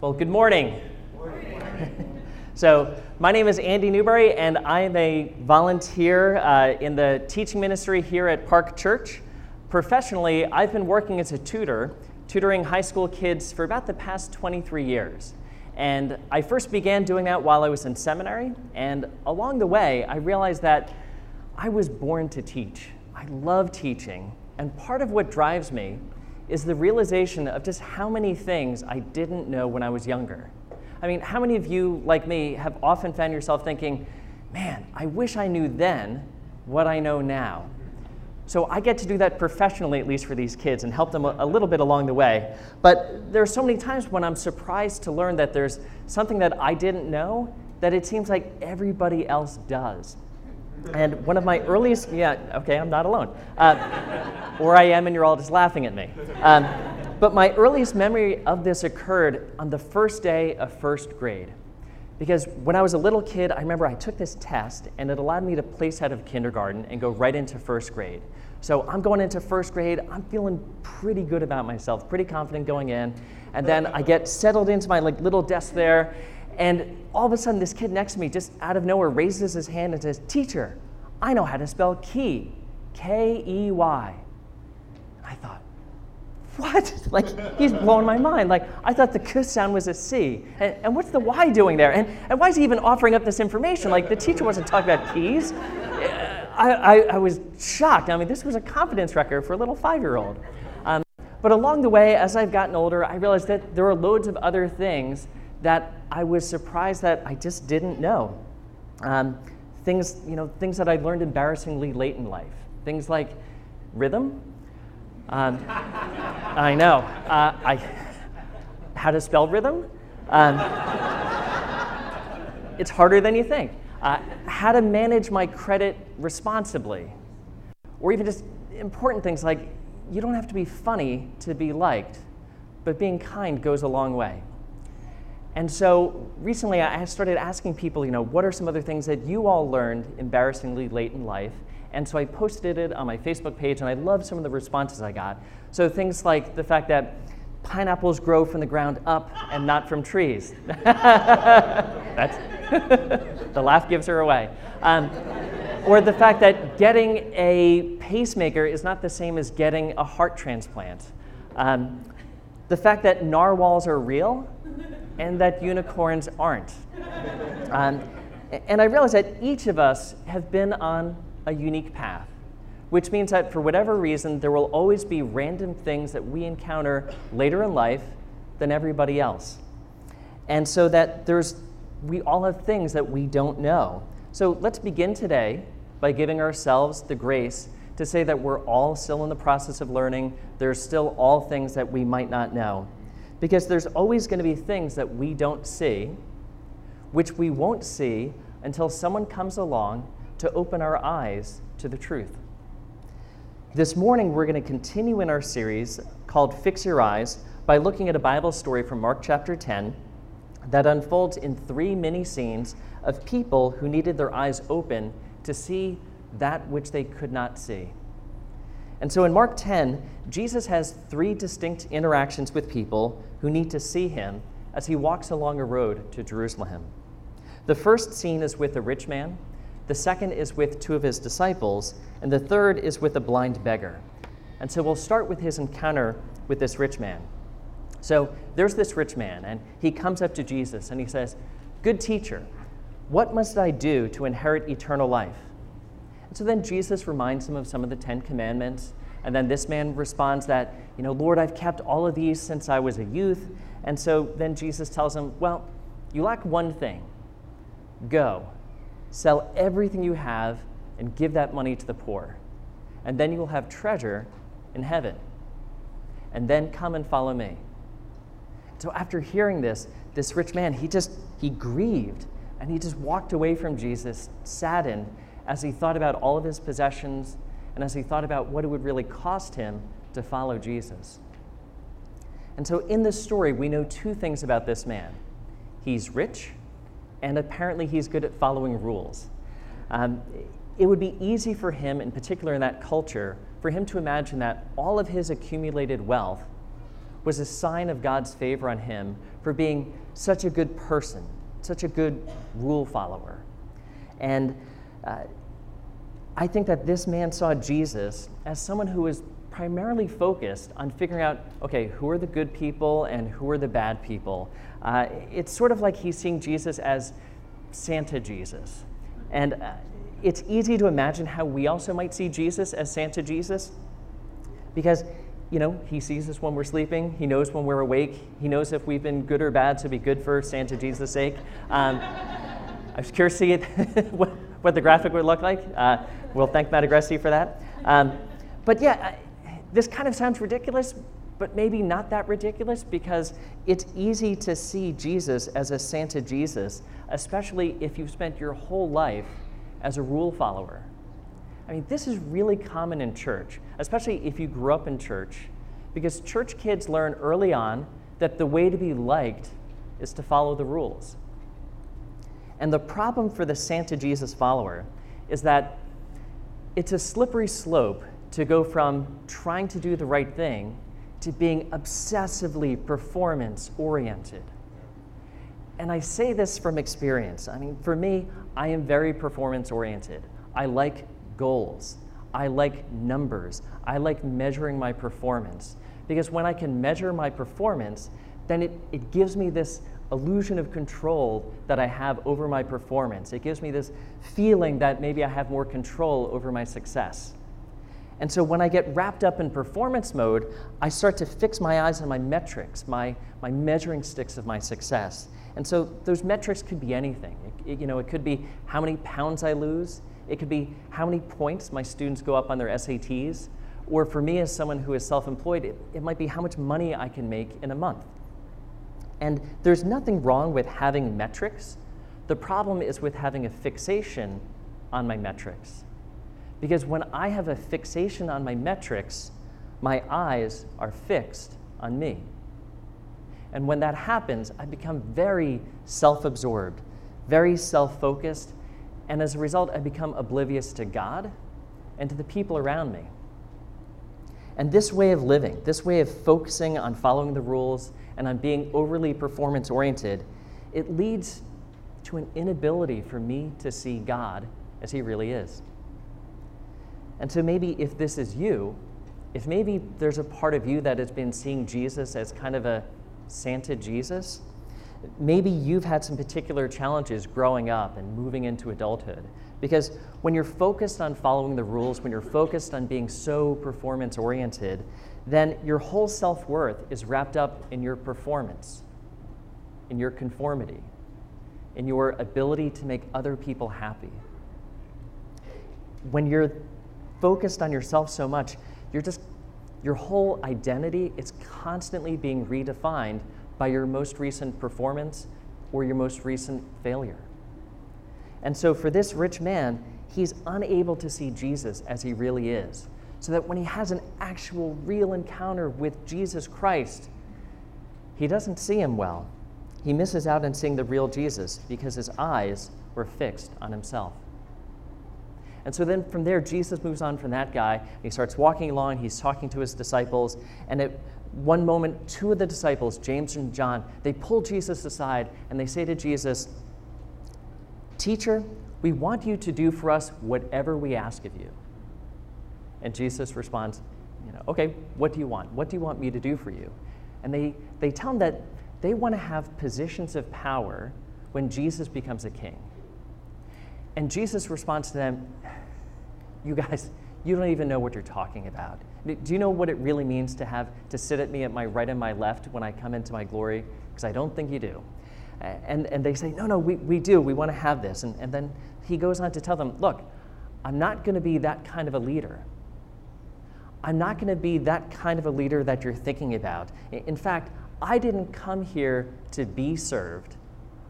Well, good morning. so, my name is Andy Newberry, and I am a volunteer uh, in the teaching ministry here at Park Church. Professionally, I've been working as a tutor, tutoring high school kids for about the past 23 years. And I first began doing that while I was in seminary, and along the way, I realized that I was born to teach. I love teaching, and part of what drives me is the realization of just how many things I didn't know when I was younger. I mean, how many of you, like me, have often found yourself thinking, man, I wish I knew then what I know now? So I get to do that professionally, at least for these kids, and help them a, little bit along the way. But there are so many times when I'm surprised to learn that there's something that I didn't know that it seems like everybody else does. And one of my earliest, yeah, okay, I'm not alone. Uh, or I am, and you're all just laughing at me. Um, but my earliest memory of this occurred on the first day of first grade. Because when I was a little kid, I remember I took this test, and it allowed me to place out of kindergarten and go right into first grade. So I'm going into first grade, I'm feeling pretty good about myself, pretty confident going in. And then I get settled into my like, little desk there, and all of a sudden, this kid next to me, just out of nowhere, raises his hand and says, Teacher, I know how to spell key. K E Y. I thought, what? like, he's blowing my mind. Like, I thought the K sound was a C. And, and what's the Y doing there? And, and why is he even offering up this information? Like, the teacher wasn't talking about keys. I, I, I was shocked. I mean, this was a confidence record for a little five year old. Um, but along the way, as I've gotten older, I realized that there are loads of other things that I was surprised that I just didn't know. Um, things, you know, things that I learned embarrassingly late in life. Things like rhythm. Um, I know. Uh, I, how to spell rhythm? Um, it's harder than you think. Uh, how to manage my credit responsibly. Or even just important things like you don't have to be funny to be liked, but being kind goes a long way. And so recently I started asking people, you know, what are some other things that you all learned embarrassingly late in life? And so I posted it on my Facebook page, and I loved some of the responses I got. So things like the fact that pineapples grow from the ground up and not from trees. That's the laugh gives her away. Um, or the fact that getting a pacemaker is not the same as getting a heart transplant. Um, the fact that narwhals are real and that unicorns aren't. Um, and I realize that each of us have been on a unique path, which means that for whatever reason, there will always be random things that we encounter later in life than everybody else. And so that there's, we all have things that we don't know. So let's begin today by giving ourselves the grace to say that we're all still in the process of learning. There's still all things that we might not know because there's always going to be things that we don't see, which we won't see until someone comes along to open our eyes to the truth. This morning, we're going to continue in our series called Fix Your Eyes by looking at a Bible story from Mark chapter 10 that unfolds in three mini scenes of people who needed their eyes open to see that which they could not see. And so in Mark 10, Jesus has three distinct interactions with people who need to see him as he walks along a road to Jerusalem. The first scene is with a rich man, the second is with two of his disciples, and the third is with a blind beggar. And so we'll start with his encounter with this rich man. So there's this rich man, and he comes up to Jesus and he says, Good teacher, what must I do to inherit eternal life? And so then Jesus reminds him of some of the Ten Commandments. And then this man responds that, you know, Lord, I've kept all of these since I was a youth. And so then Jesus tells him, well, you lack one thing. Go, sell everything you have, and give that money to the poor. And then you will have treasure in heaven. And then come and follow me. So after hearing this, this rich man, he just, he grieved and he just walked away from Jesus, saddened as he thought about all of his possessions and as he thought about what it would really cost him to follow Jesus. And so in this story, we know two things about this man he's rich, and apparently he's good at following rules. Um, it would be easy for him, in particular in that culture, for him to imagine that all of his accumulated wealth was a sign of God's favor on him for being such a good person, such a good rule follower. And uh, I think that this man saw Jesus as someone who was primarily focused on figuring out okay, who are the good people and who are the bad people. Uh, it's sort of like he's seeing Jesus as Santa Jesus. And uh, it's easy to imagine how we also might see Jesus as Santa Jesus because you know, he sees us when we're sleeping. He knows when we're awake. He knows if we've been good or bad to be good for Santa Jesus' sake. Um, I was curious to see it, what, the graphic would look like. Uh, we'll thank Matt Agresti for that. Um, but yeah, this kind of sounds ridiculous, but maybe not that ridiculous because it's easy to see Jesus as a Santa Jesus, especially if you've spent your whole life as a rule follower. I mean, this is really common in church, especially if you grew up in church, because church kids learn early on that the way to be liked is to follow the rules. And the problem for the Santa Jesus follower is that it's a slippery slope to go from trying to do the right thing to being obsessively performance oriented. And I say this from experience. I mean, for me, I am very performance oriented. I like goals. I like numbers. I like measuring my performance. Because when I can measure my performance, then it, it gives me this illusion of control that I have over my performance. It gives me this feeling that maybe I have more control over my success. And so when I get wrapped up in performance mode, I start to fix my eyes on my metrics, my, my measuring sticks of my success. And so those metrics could be anything. It, it, you know, it could be how many pounds I lose. It could be how many points my students go up on their SATs. Or for me, as someone who is self employed, it, it might be how much money I can make in a month. And there's nothing wrong with having metrics. The problem is with having a fixation on my metrics. Because when I have a fixation on my metrics, my eyes are fixed on me. And when that happens, I become very self absorbed, very self focused, and as a result, I become oblivious to God and to the people around me. And this way of living, this way of focusing on following the rules and I'm being overly performance oriented, it leads to an inability for me to see God as He really is. And so maybe if this is you, if maybe there's a part of you that has been seeing Jesus as kind of a Santa Jesus, maybe you've had some particular challenges growing up and moving into adulthood. Because when you're focused on following the rules, when you're focused on being so performance oriented, then your whole self worth is wrapped up in your performance, in your conformity, in your ability to make other people happy. When you're focused on yourself so much, you're just, your whole identity is constantly being redefined by your most recent performance or your most recent failure. And so for this rich man, he's unable to see Jesus as he really is. So that when he has an actual, real encounter with Jesus Christ, he doesn't see him well. He misses out on seeing the real Jesus because his eyes were fixed on himself. And so then from there, Jesus moves on from that guy. He starts walking along, he's talking to his disciples, and at one moment, two of the disciples, James and John, they pull Jesus aside and they say to Jesus, Teacher, we want you to do for us whatever we ask of you. And Jesus responds, you know, okay, what do you want? What do you want me to do for you? And they, they tell him that they want to have positions of power when Jesus becomes a king. And Jesus responds to them, you guys, you don't even know what you're talking about. Do you know what it really means to have to sit at me at my right and my left when I come into my glory? Because I don't think you do. And, and they say, no, no, we, we do. We want to have this. And, and then he goes on to tell them, look, I'm not going to be that kind of a leader. I'm not going to be that kind of a leader that you're thinking about. In fact, I didn't come here to be served.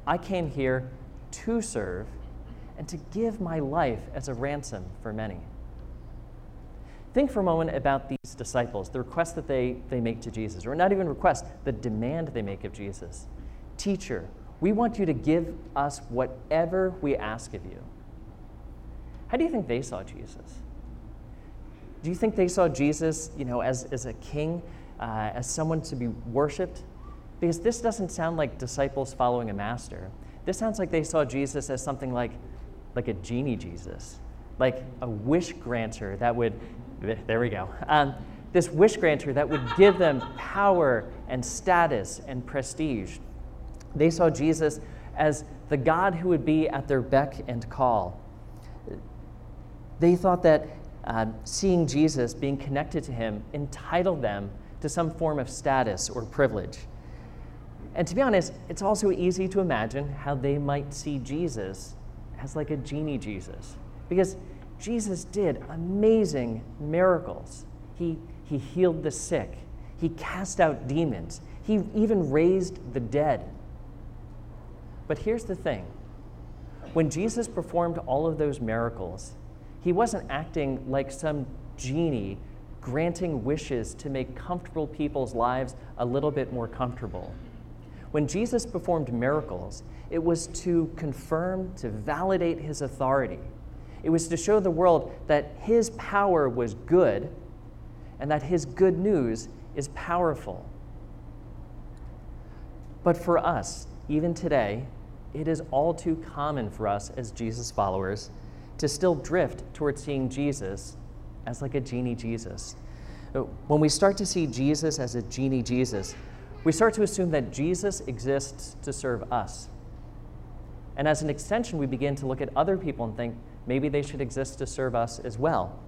I came here to serve and to give my life as a ransom for many. Think for a moment about these disciples, the request that they, they make to Jesus, or not even request, the demand they make of Jesus. Teacher, we want you to give us whatever we ask of you. How do you think they saw Jesus? Do you think they saw Jesus, you know, as, as a king uh, as someone to be worshiped, because this doesn't sound like disciples following a master. This sounds like they saw Jesus as something like, like a genie Jesus, like a wish granter that would, there we go, um, this wish granter that would give them power and status and prestige. They saw Jesus as the God who would be at their beck and call. They thought that uh, seeing Jesus, being connected to him, entitled them to some form of status or privilege. And to be honest, it's also easy to imagine how they might see Jesus as like a genie Jesus. Because Jesus did amazing miracles. He, he healed the sick, he cast out demons, he even raised the dead. But here's the thing when Jesus performed all of those miracles, he wasn't acting like some genie granting wishes to make comfortable people's lives a little bit more comfortable. When Jesus performed miracles, it was to confirm, to validate his authority. It was to show the world that his power was good and that his good news is powerful. But for us, even today, it is all too common for us as Jesus followers to still drift towards seeing Jesus as like a genie Jesus. Uh, when we start to see Jesus as a genie Jesus, we start to assume that Jesus exists to serve us. And as an extension, we begin to look at other people and think maybe they should exist to serve us as well.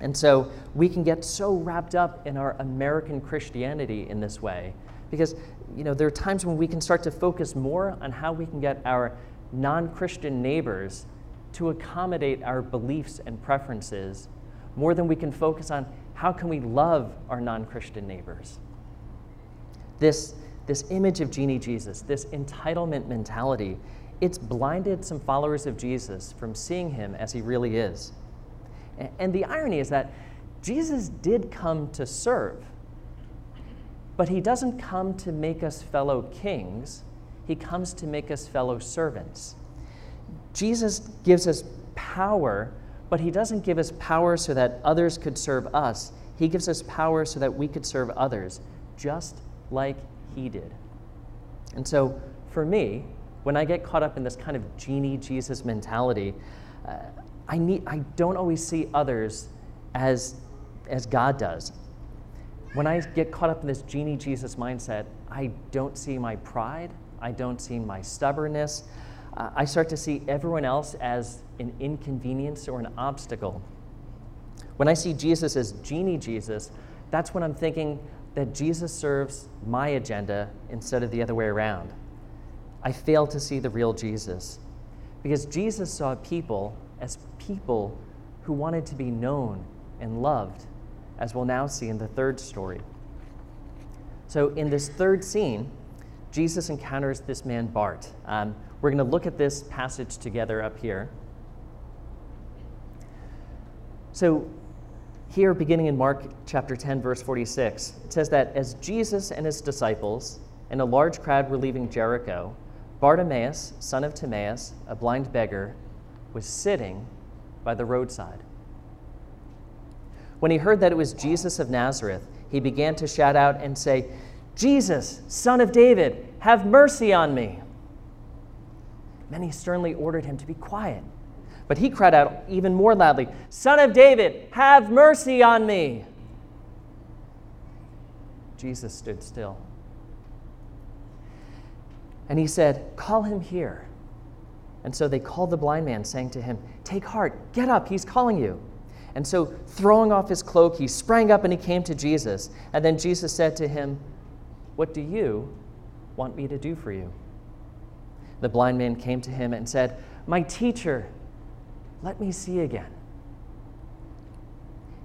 And so we can get so wrapped up in our American Christianity in this way because you know there are times when we can start to focus more on how we can get our non-Christian neighbors to accommodate our beliefs and preferences more than we can focus on how can we love our non-Christian neighbors. This this image of genie Jesus, this entitlement mentality, it's blinded some followers of Jesus from seeing him as he really is. And the irony is that Jesus did come to serve, but he doesn't come to make us fellow kings, he comes to make us fellow servants. Jesus gives us power, but he doesn't give us power so that others could serve us. He gives us power so that we could serve others, just like he did. And so, for me, when I get caught up in this kind of genie Jesus mentality, uh, I, need, I don't always see others as, as God does. When I get caught up in this genie Jesus mindset, I don't see my pride, I don't see my stubbornness. I start to see everyone else as an inconvenience or an obstacle. When I see Jesus as genie Jesus, that's when I'm thinking that Jesus serves my agenda instead of the other way around. I fail to see the real Jesus because Jesus saw people as people who wanted to be known and loved, as we'll now see in the third story. So, in this third scene, Jesus encounters this man, Bart. Um, we're going to look at this passage together up here. So, here, beginning in Mark chapter 10, verse 46, it says that as Jesus and his disciples and a large crowd were leaving Jericho, Bartimaeus, son of Timaeus, a blind beggar, was sitting by the roadside. When he heard that it was Jesus of Nazareth, he began to shout out and say, Jesus, son of David, have mercy on me. Many sternly ordered him to be quiet. But he cried out even more loudly, Son of David, have mercy on me. Jesus stood still. And he said, Call him here. And so they called the blind man, saying to him, Take heart, get up, he's calling you. And so, throwing off his cloak, he sprang up and he came to Jesus. And then Jesus said to him, What do you want me to do for you? The blind man came to him and said, My teacher, let me see again.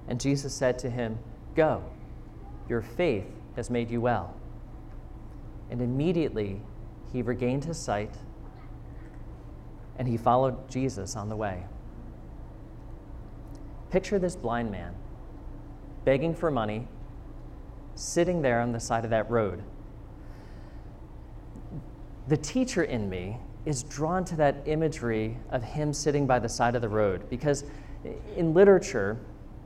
And Jesus said to him, Go, your faith has made you well. And immediately he regained his sight and he followed Jesus on the way. Picture this blind man begging for money, sitting there on the side of that road. The teacher in me is drawn to that imagery of him sitting by the side of the road because in literature,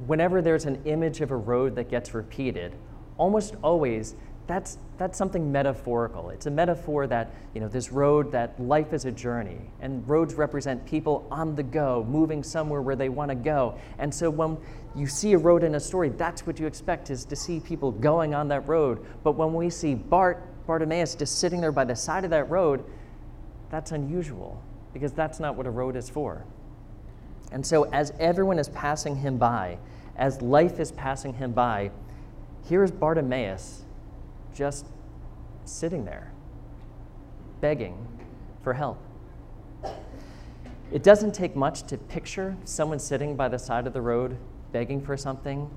whenever there's an image of a road that gets repeated, almost always that's, that's something metaphorical. It's a metaphor that, you know, this road, that life is a journey, and roads represent people on the go, moving somewhere where they want to go. And so when you see a road in a story, that's what you expect is to see people going on that road. But when we see Bart, Bartimaeus just sitting there by the side of that road, that's unusual because that's not what a road is for. And so as everyone is passing him by, as life is passing him by, here is Bartimaeus just sitting there, begging for help. It doesn't take much to picture someone sitting by the side of the road begging for something.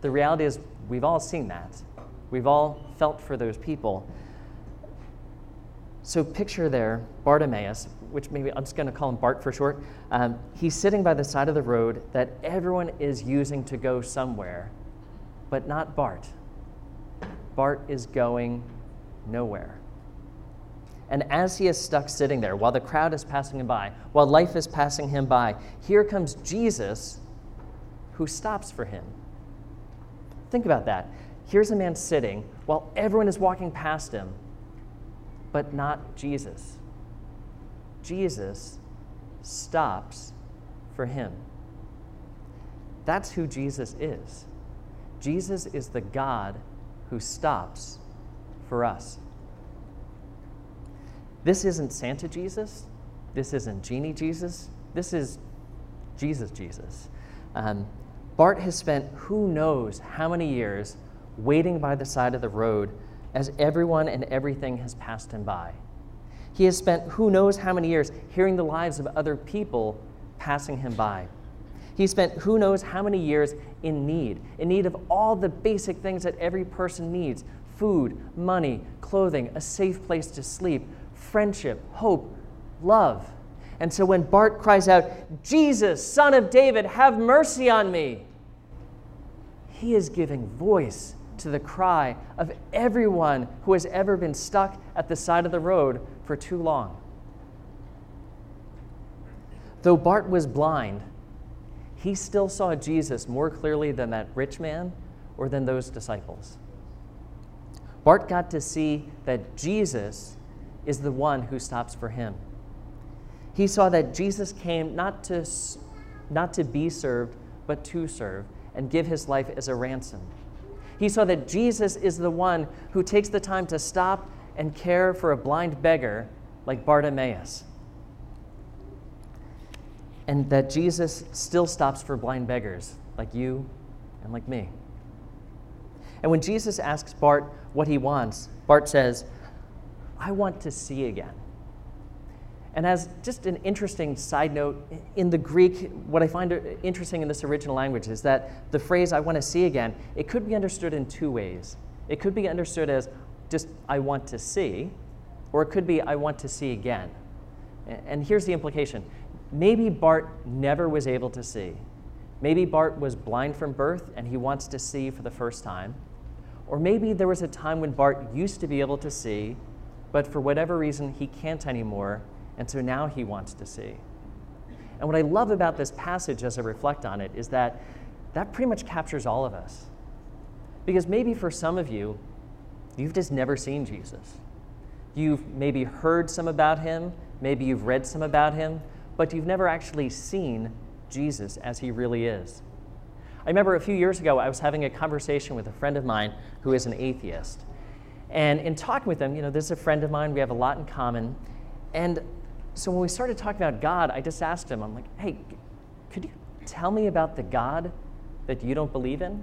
The reality is, we've all seen that. We've all felt for those people. So picture there Bartimaeus, which maybe I'm just going to call him Bart for short. Um, he's sitting by the side of the road that everyone is using to go somewhere, but not Bart. Bart is going nowhere. And as he is stuck sitting there, while the crowd is passing him by, while life is passing him by, here comes Jesus who stops for him. Think about that. Here's a man sitting while everyone is walking past him, but not Jesus. Jesus stops for him. That's who Jesus is. Jesus is the God who stops for us. This isn't Santa Jesus. This isn't Genie Jesus. This is Jesus Jesus. Um, Bart has spent who knows how many years waiting by the side of the road as everyone and everything has passed him by. He has spent who knows how many years hearing the lives of other people passing him by. He spent who knows how many years in need, in need of all the basic things that every person needs food, money, clothing, a safe place to sleep, friendship, hope, love. And so when Bart cries out, Jesus, son of David, have mercy on me, he is giving voice to the cry of everyone who has ever been stuck at the side of the road for too long. Though Bart was blind, he still saw Jesus more clearly than that rich man or than those disciples. Bart got to see that Jesus is the one who stops for him. He saw that Jesus came not to, not to be served, but to serve and give his life as a ransom. He saw that Jesus is the one who takes the time to stop and care for a blind beggar like Bartimaeus and that Jesus still stops for blind beggars like you and like me. And when Jesus asks Bart what he wants, Bart says, I want to see again. And as just an interesting side note, in the Greek, what I find interesting in this original language is that the phrase I want to see again, it could be understood in two ways. It could be understood as just I want to see, or it could be I want to see again. And here's the implication maybe Bart never was able to see. Maybe Bart was blind from birth and he wants to see for the first time. Or maybe there was a time when Bart used to be able to see, but for whatever reason he can't anymore, and so now he wants to see. And what I love about this passage as I reflect on it is that that pretty much captures all of us. Because maybe for some of you, you've just never seen Jesus. You've maybe heard some about him, maybe you've read some about him, but you've never actually seen Jesus as he really is. I remember a few years ago, I was having a conversation with a friend of mine who is an atheist. And in talking with him, you know, this is a friend of mine, we have a lot in common. And so when we started talking about God, I just asked him, I'm like, hey, could you tell me about the God that you don't believe in?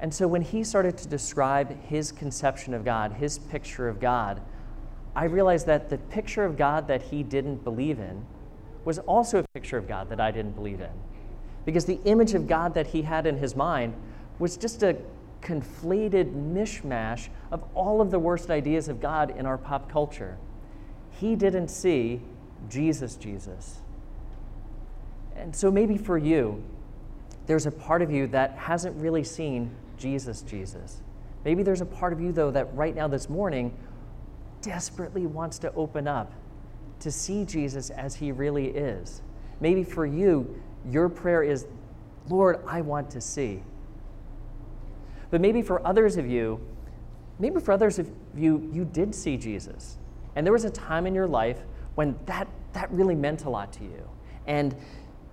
And so when he started to describe his conception of God, his picture of God, I realized that the picture of God that he didn't believe in was also a picture of God that I didn't believe in. Because the image of God that he had in his mind was just a conflated mishmash of all of the worst ideas of God in our pop culture. He didn't see Jesus, Jesus. And so maybe for you, there's a part of you that hasn't really seen Jesus, Jesus. Maybe there's a part of you, though, that right now, this morning, desperately wants to open up to see Jesus as he really is. Maybe for you, your prayer is, Lord, I want to see. But maybe for others of you, maybe for others of you, you did see Jesus. And there was a time in your life when that, that really meant a lot to you. And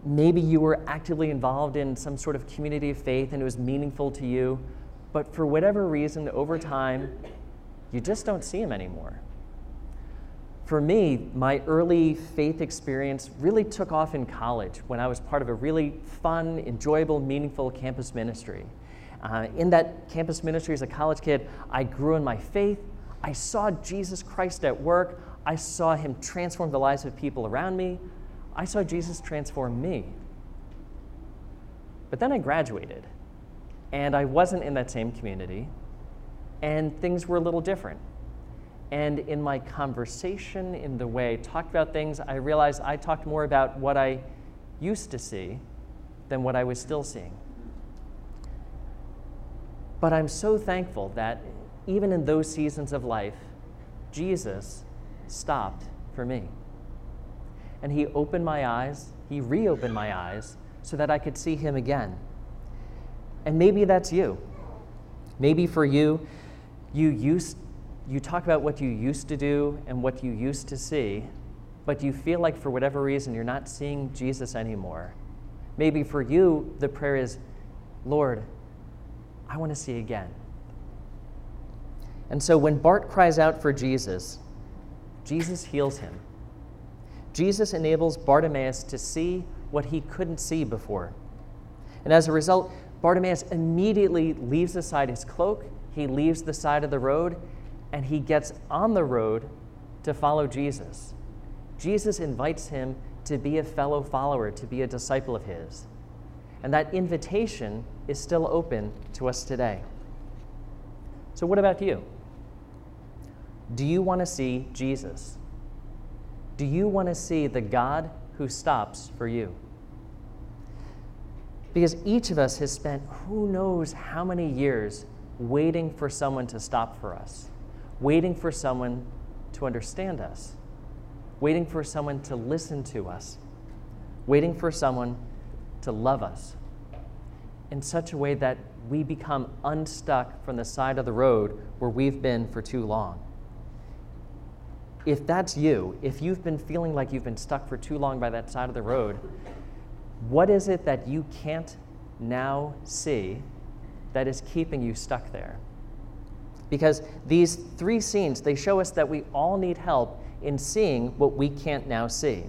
maybe you were actively involved in some sort of community of faith and it was meaningful to you. But for whatever reason, over time, you just don't see him anymore. For me, my early faith experience really took off in college when I was part of a really fun, enjoyable, meaningful campus ministry. Uh, in that campus ministry as a college kid, I grew in my faith. I saw Jesus Christ at work. I saw him transform the lives of people around me. I saw Jesus transform me. But then I graduated, and I wasn't in that same community, and things were a little different. And in my conversation, in the way I talked about things, I realized I talked more about what I used to see than what I was still seeing. But I'm so thankful that even in those seasons of life, Jesus stopped for me. And he opened my eyes, he reopened my eyes so that I could see him again. And maybe that's you. Maybe for you, you used you talk about what you used to do and what you used to see, but you feel like for whatever reason you're not seeing Jesus anymore. Maybe for you, the prayer is, Lord, I want to see again. And so when Bart cries out for Jesus, Jesus heals him. Jesus enables Bartimaeus to see what he couldn't see before. And as a result, Bartimaeus immediately leaves aside his cloak, he leaves the side of the road, and he gets on the road to follow Jesus. Jesus invites him to be a fellow follower, to be a disciple of his. And that invitation is still open to us today. So, what about you? Do you want to see Jesus? Do you want to see the God who stops for you? Because each of us has spent who knows how many years waiting for someone to stop for us waiting for someone to understand us, waiting for someone to listen to us, waiting for someone to love us in such a way that we become unstuck from the side of the road where we've been for too long. If that's you, if you've been feeling like you've been stuck for too long by that side of the road, what is it that you can't now see that is keeping you stuck there? because these three scenes they show us that we all need help in seeing what we can't now see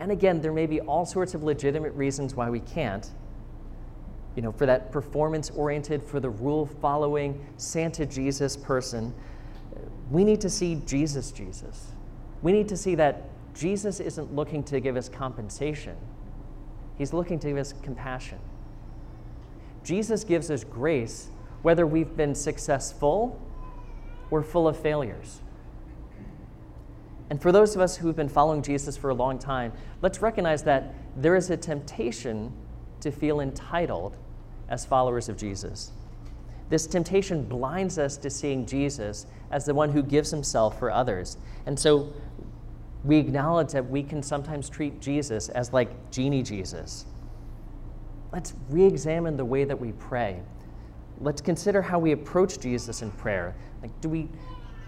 and again there may be all sorts of legitimate reasons why we can't you know for that performance oriented for the rule following santa jesus person we need to see jesus jesus we need to see that jesus isn't looking to give us compensation he's looking to give us compassion jesus gives us grace whether we've been successful or full of failures. And for those of us who've been following Jesus for a long time, let's recognize that there is a temptation to feel entitled as followers of Jesus. This temptation blinds us to seeing Jesus as the one who gives himself for others. And so we acknowledge that we can sometimes treat Jesus as like genie Jesus. Let's re examine the way that we pray let's consider how we approach Jesus in prayer. Like, do we,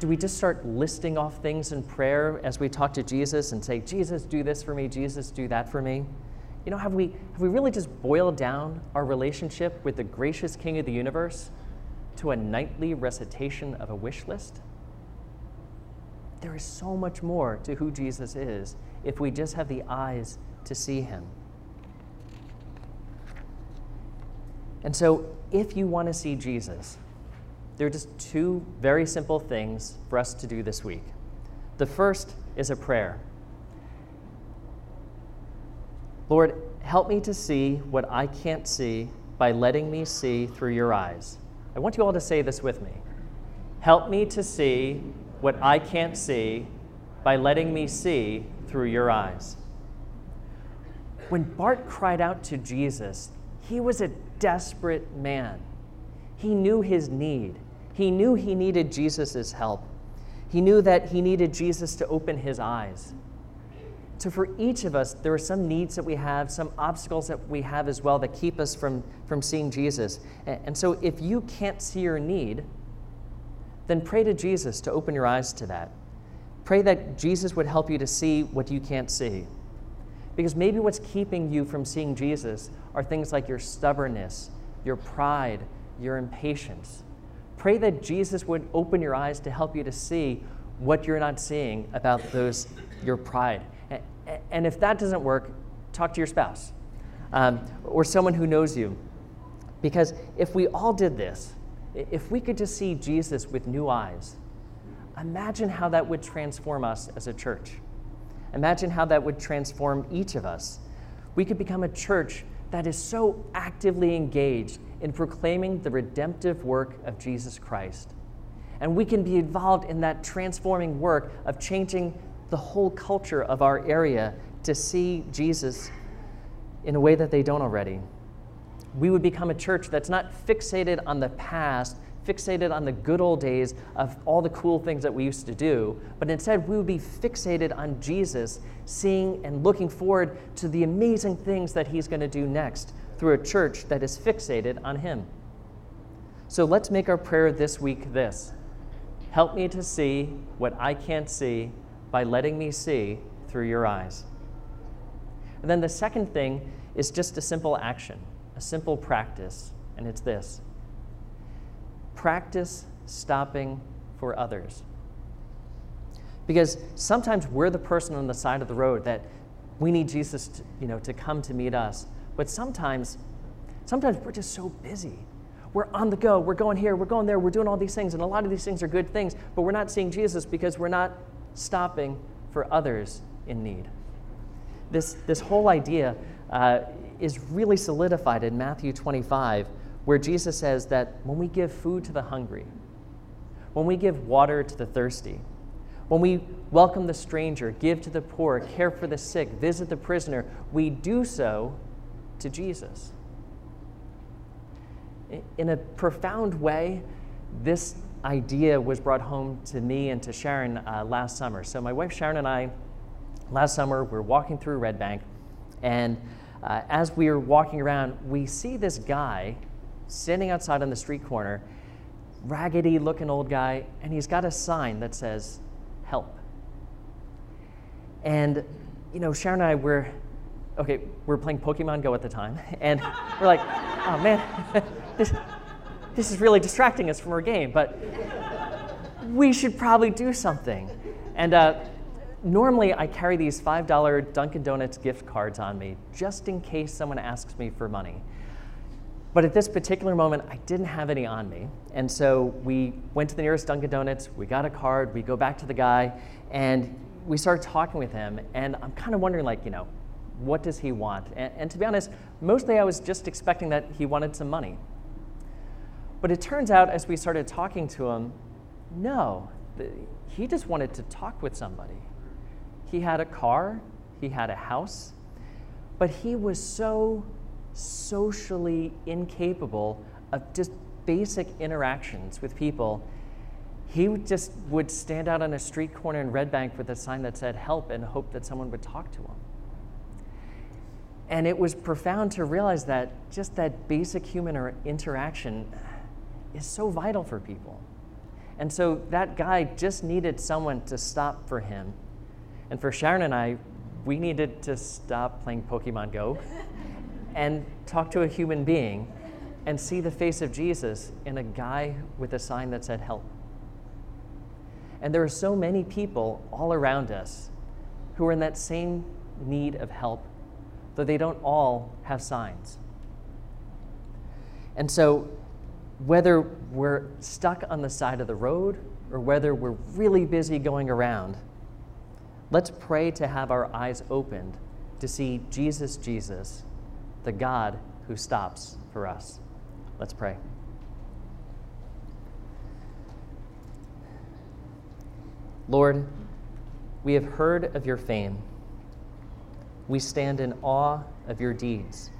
do we just start listing off things in prayer as we talk to Jesus and say, Jesus, do this for me, Jesus, do that for me? You know, have we, have we really just boiled down our relationship with the gracious King of the universe to a nightly recitation of a wish list? There is so much more to who Jesus is if we just have the eyes to see him. And so, if you want to see Jesus, there are just two very simple things for us to do this week. The first is a prayer Lord, help me to see what I can't see by letting me see through your eyes. I want you all to say this with me. Help me to see what I can't see by letting me see through your eyes. When Bart cried out to Jesus, he was a desperate man. He knew his need. He knew he needed Jesus' help. He knew that he needed Jesus to open his eyes. So, for each of us, there are some needs that we have, some obstacles that we have as well that keep us from, from seeing Jesus. And, so, if you can't see your need, then pray to Jesus to open your eyes to that. Pray that Jesus would help you to see what you can't see. Because maybe what's keeping you from seeing Jesus are things like your stubbornness, your pride, your impatience. Pray that Jesus would open your eyes to help you to see what you're not seeing about those your pride. And if that doesn't work, talk to your spouse um, or someone who knows you. Because if we all did this, if we could just see Jesus with new eyes, imagine how that would transform us as a church. Imagine how that would transform each of us. We could become a church that is so actively engaged in proclaiming the redemptive work of Jesus Christ. And we can be involved in that transforming work of changing the whole culture of our area to see Jesus in a way that they don't already. We would become a church that's not fixated on the past, fixated on the good old days of all the cool things that we used to do, but instead we would be fixated on Jesus, seeing and looking forward to the amazing things that he's going to do next through a church that is fixated on him. So let's make our prayer this week this Help me to see what I can't see by letting me see through your eyes. And then the second thing is just a simple action, a simple practice, and it's this practice stopping for others. Because sometimes we're the person on the side of the road that we need Jesus to, you know, to come to meet us. But sometimes, sometimes we're just so busy. We're on the go. We're going here. We're going there. We're doing all these things. And a lot of these things are good things. But we're not seeing Jesus because we're not stopping for others in need. This, this whole idea uh, is really solidified in Matthew 25, where Jesus says that when we give food to the hungry, when we give water to the thirsty, when we welcome the stranger, give to the poor, care for the sick, visit the prisoner, we do so to Jesus. In a profound way, this idea was brought home to me and to Sharon uh, last summer. So, my wife Sharon and I, last summer, we're walking through Red Bank, and uh, as we are walking around, we see this guy standing outside on the street corner, raggedy looking old guy, and he's got a sign that says, Help. And, you know, Sharon and I were, okay, we are playing Pokemon Go at the time, and we're like, oh man, this, this is really distracting us from our game, but we should probably do something. And uh, normally I carry these $5 Dunkin' Donuts gift cards on me just in case someone asks me for money. But at this particular moment, I didn't have any on me. And so we went to the nearest Dunkin' Donuts, we got a card, we go back to the guy, and we started talking with him. And I'm kind of wondering, like, you know, what does he want? And, and to be honest, mostly I was just expecting that he wanted some money. But it turns out, as we started talking to him, no, the, he just wanted to talk with somebody. He had a car, he had a house, but he was so socially incapable of just basic interactions with people. He would just would stand out on a street corner in Red Bank with a sign that said help and hope that someone would talk to him. And it was profound to realize that just that basic human interaction is so vital for people. And so that guy just needed someone to stop for him. And for Sharon and I, we needed to stop playing Pokemon Go and talk to a human being and see the face of Jesus in a guy with a sign that said help. And there are so many people all around us who are in that same need of help, though they don't all have signs. And so whether we're stuck on the side of the road or whether we're really busy going around, let's pray to have our eyes opened to see Jesus, Jesus, the God who stops for us. Let's pray. Lord, we have heard of your fame. We stand in awe of your deeds.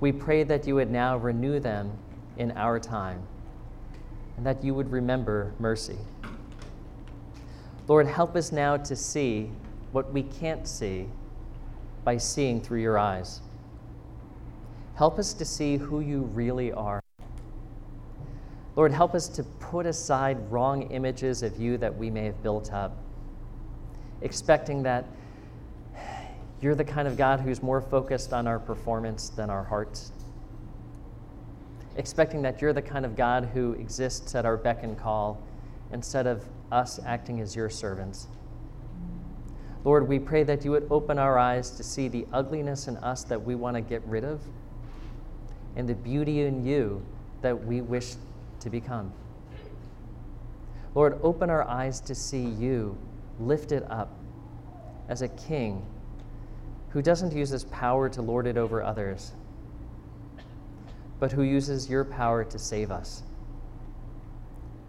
We pray that you would now renew them in our time, and that you would remember mercy. Lord, help us now to see what we can't see by seeing through your eyes. Help us to see who you really are. Lord, help us to put aside wrong images of you that we may have built up, expecting that you're the kind of God who's more focused on our performance than our hearts, expecting that you're the kind of God who exists at our beck and call instead of us acting as your servants. Lord, we pray that you would open our eyes to see the ugliness in us that we want to get rid of and the beauty in you that we wish to become. Lord, open our eyes to see you lifted up as a king who doesn't use his power to lord it over others, but who uses your power to save us.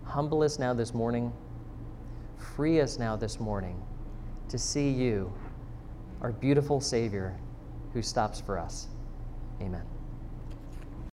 Humble us now this morning, free us now this morning to see you, our beautiful Savior, who stops for us. Amen.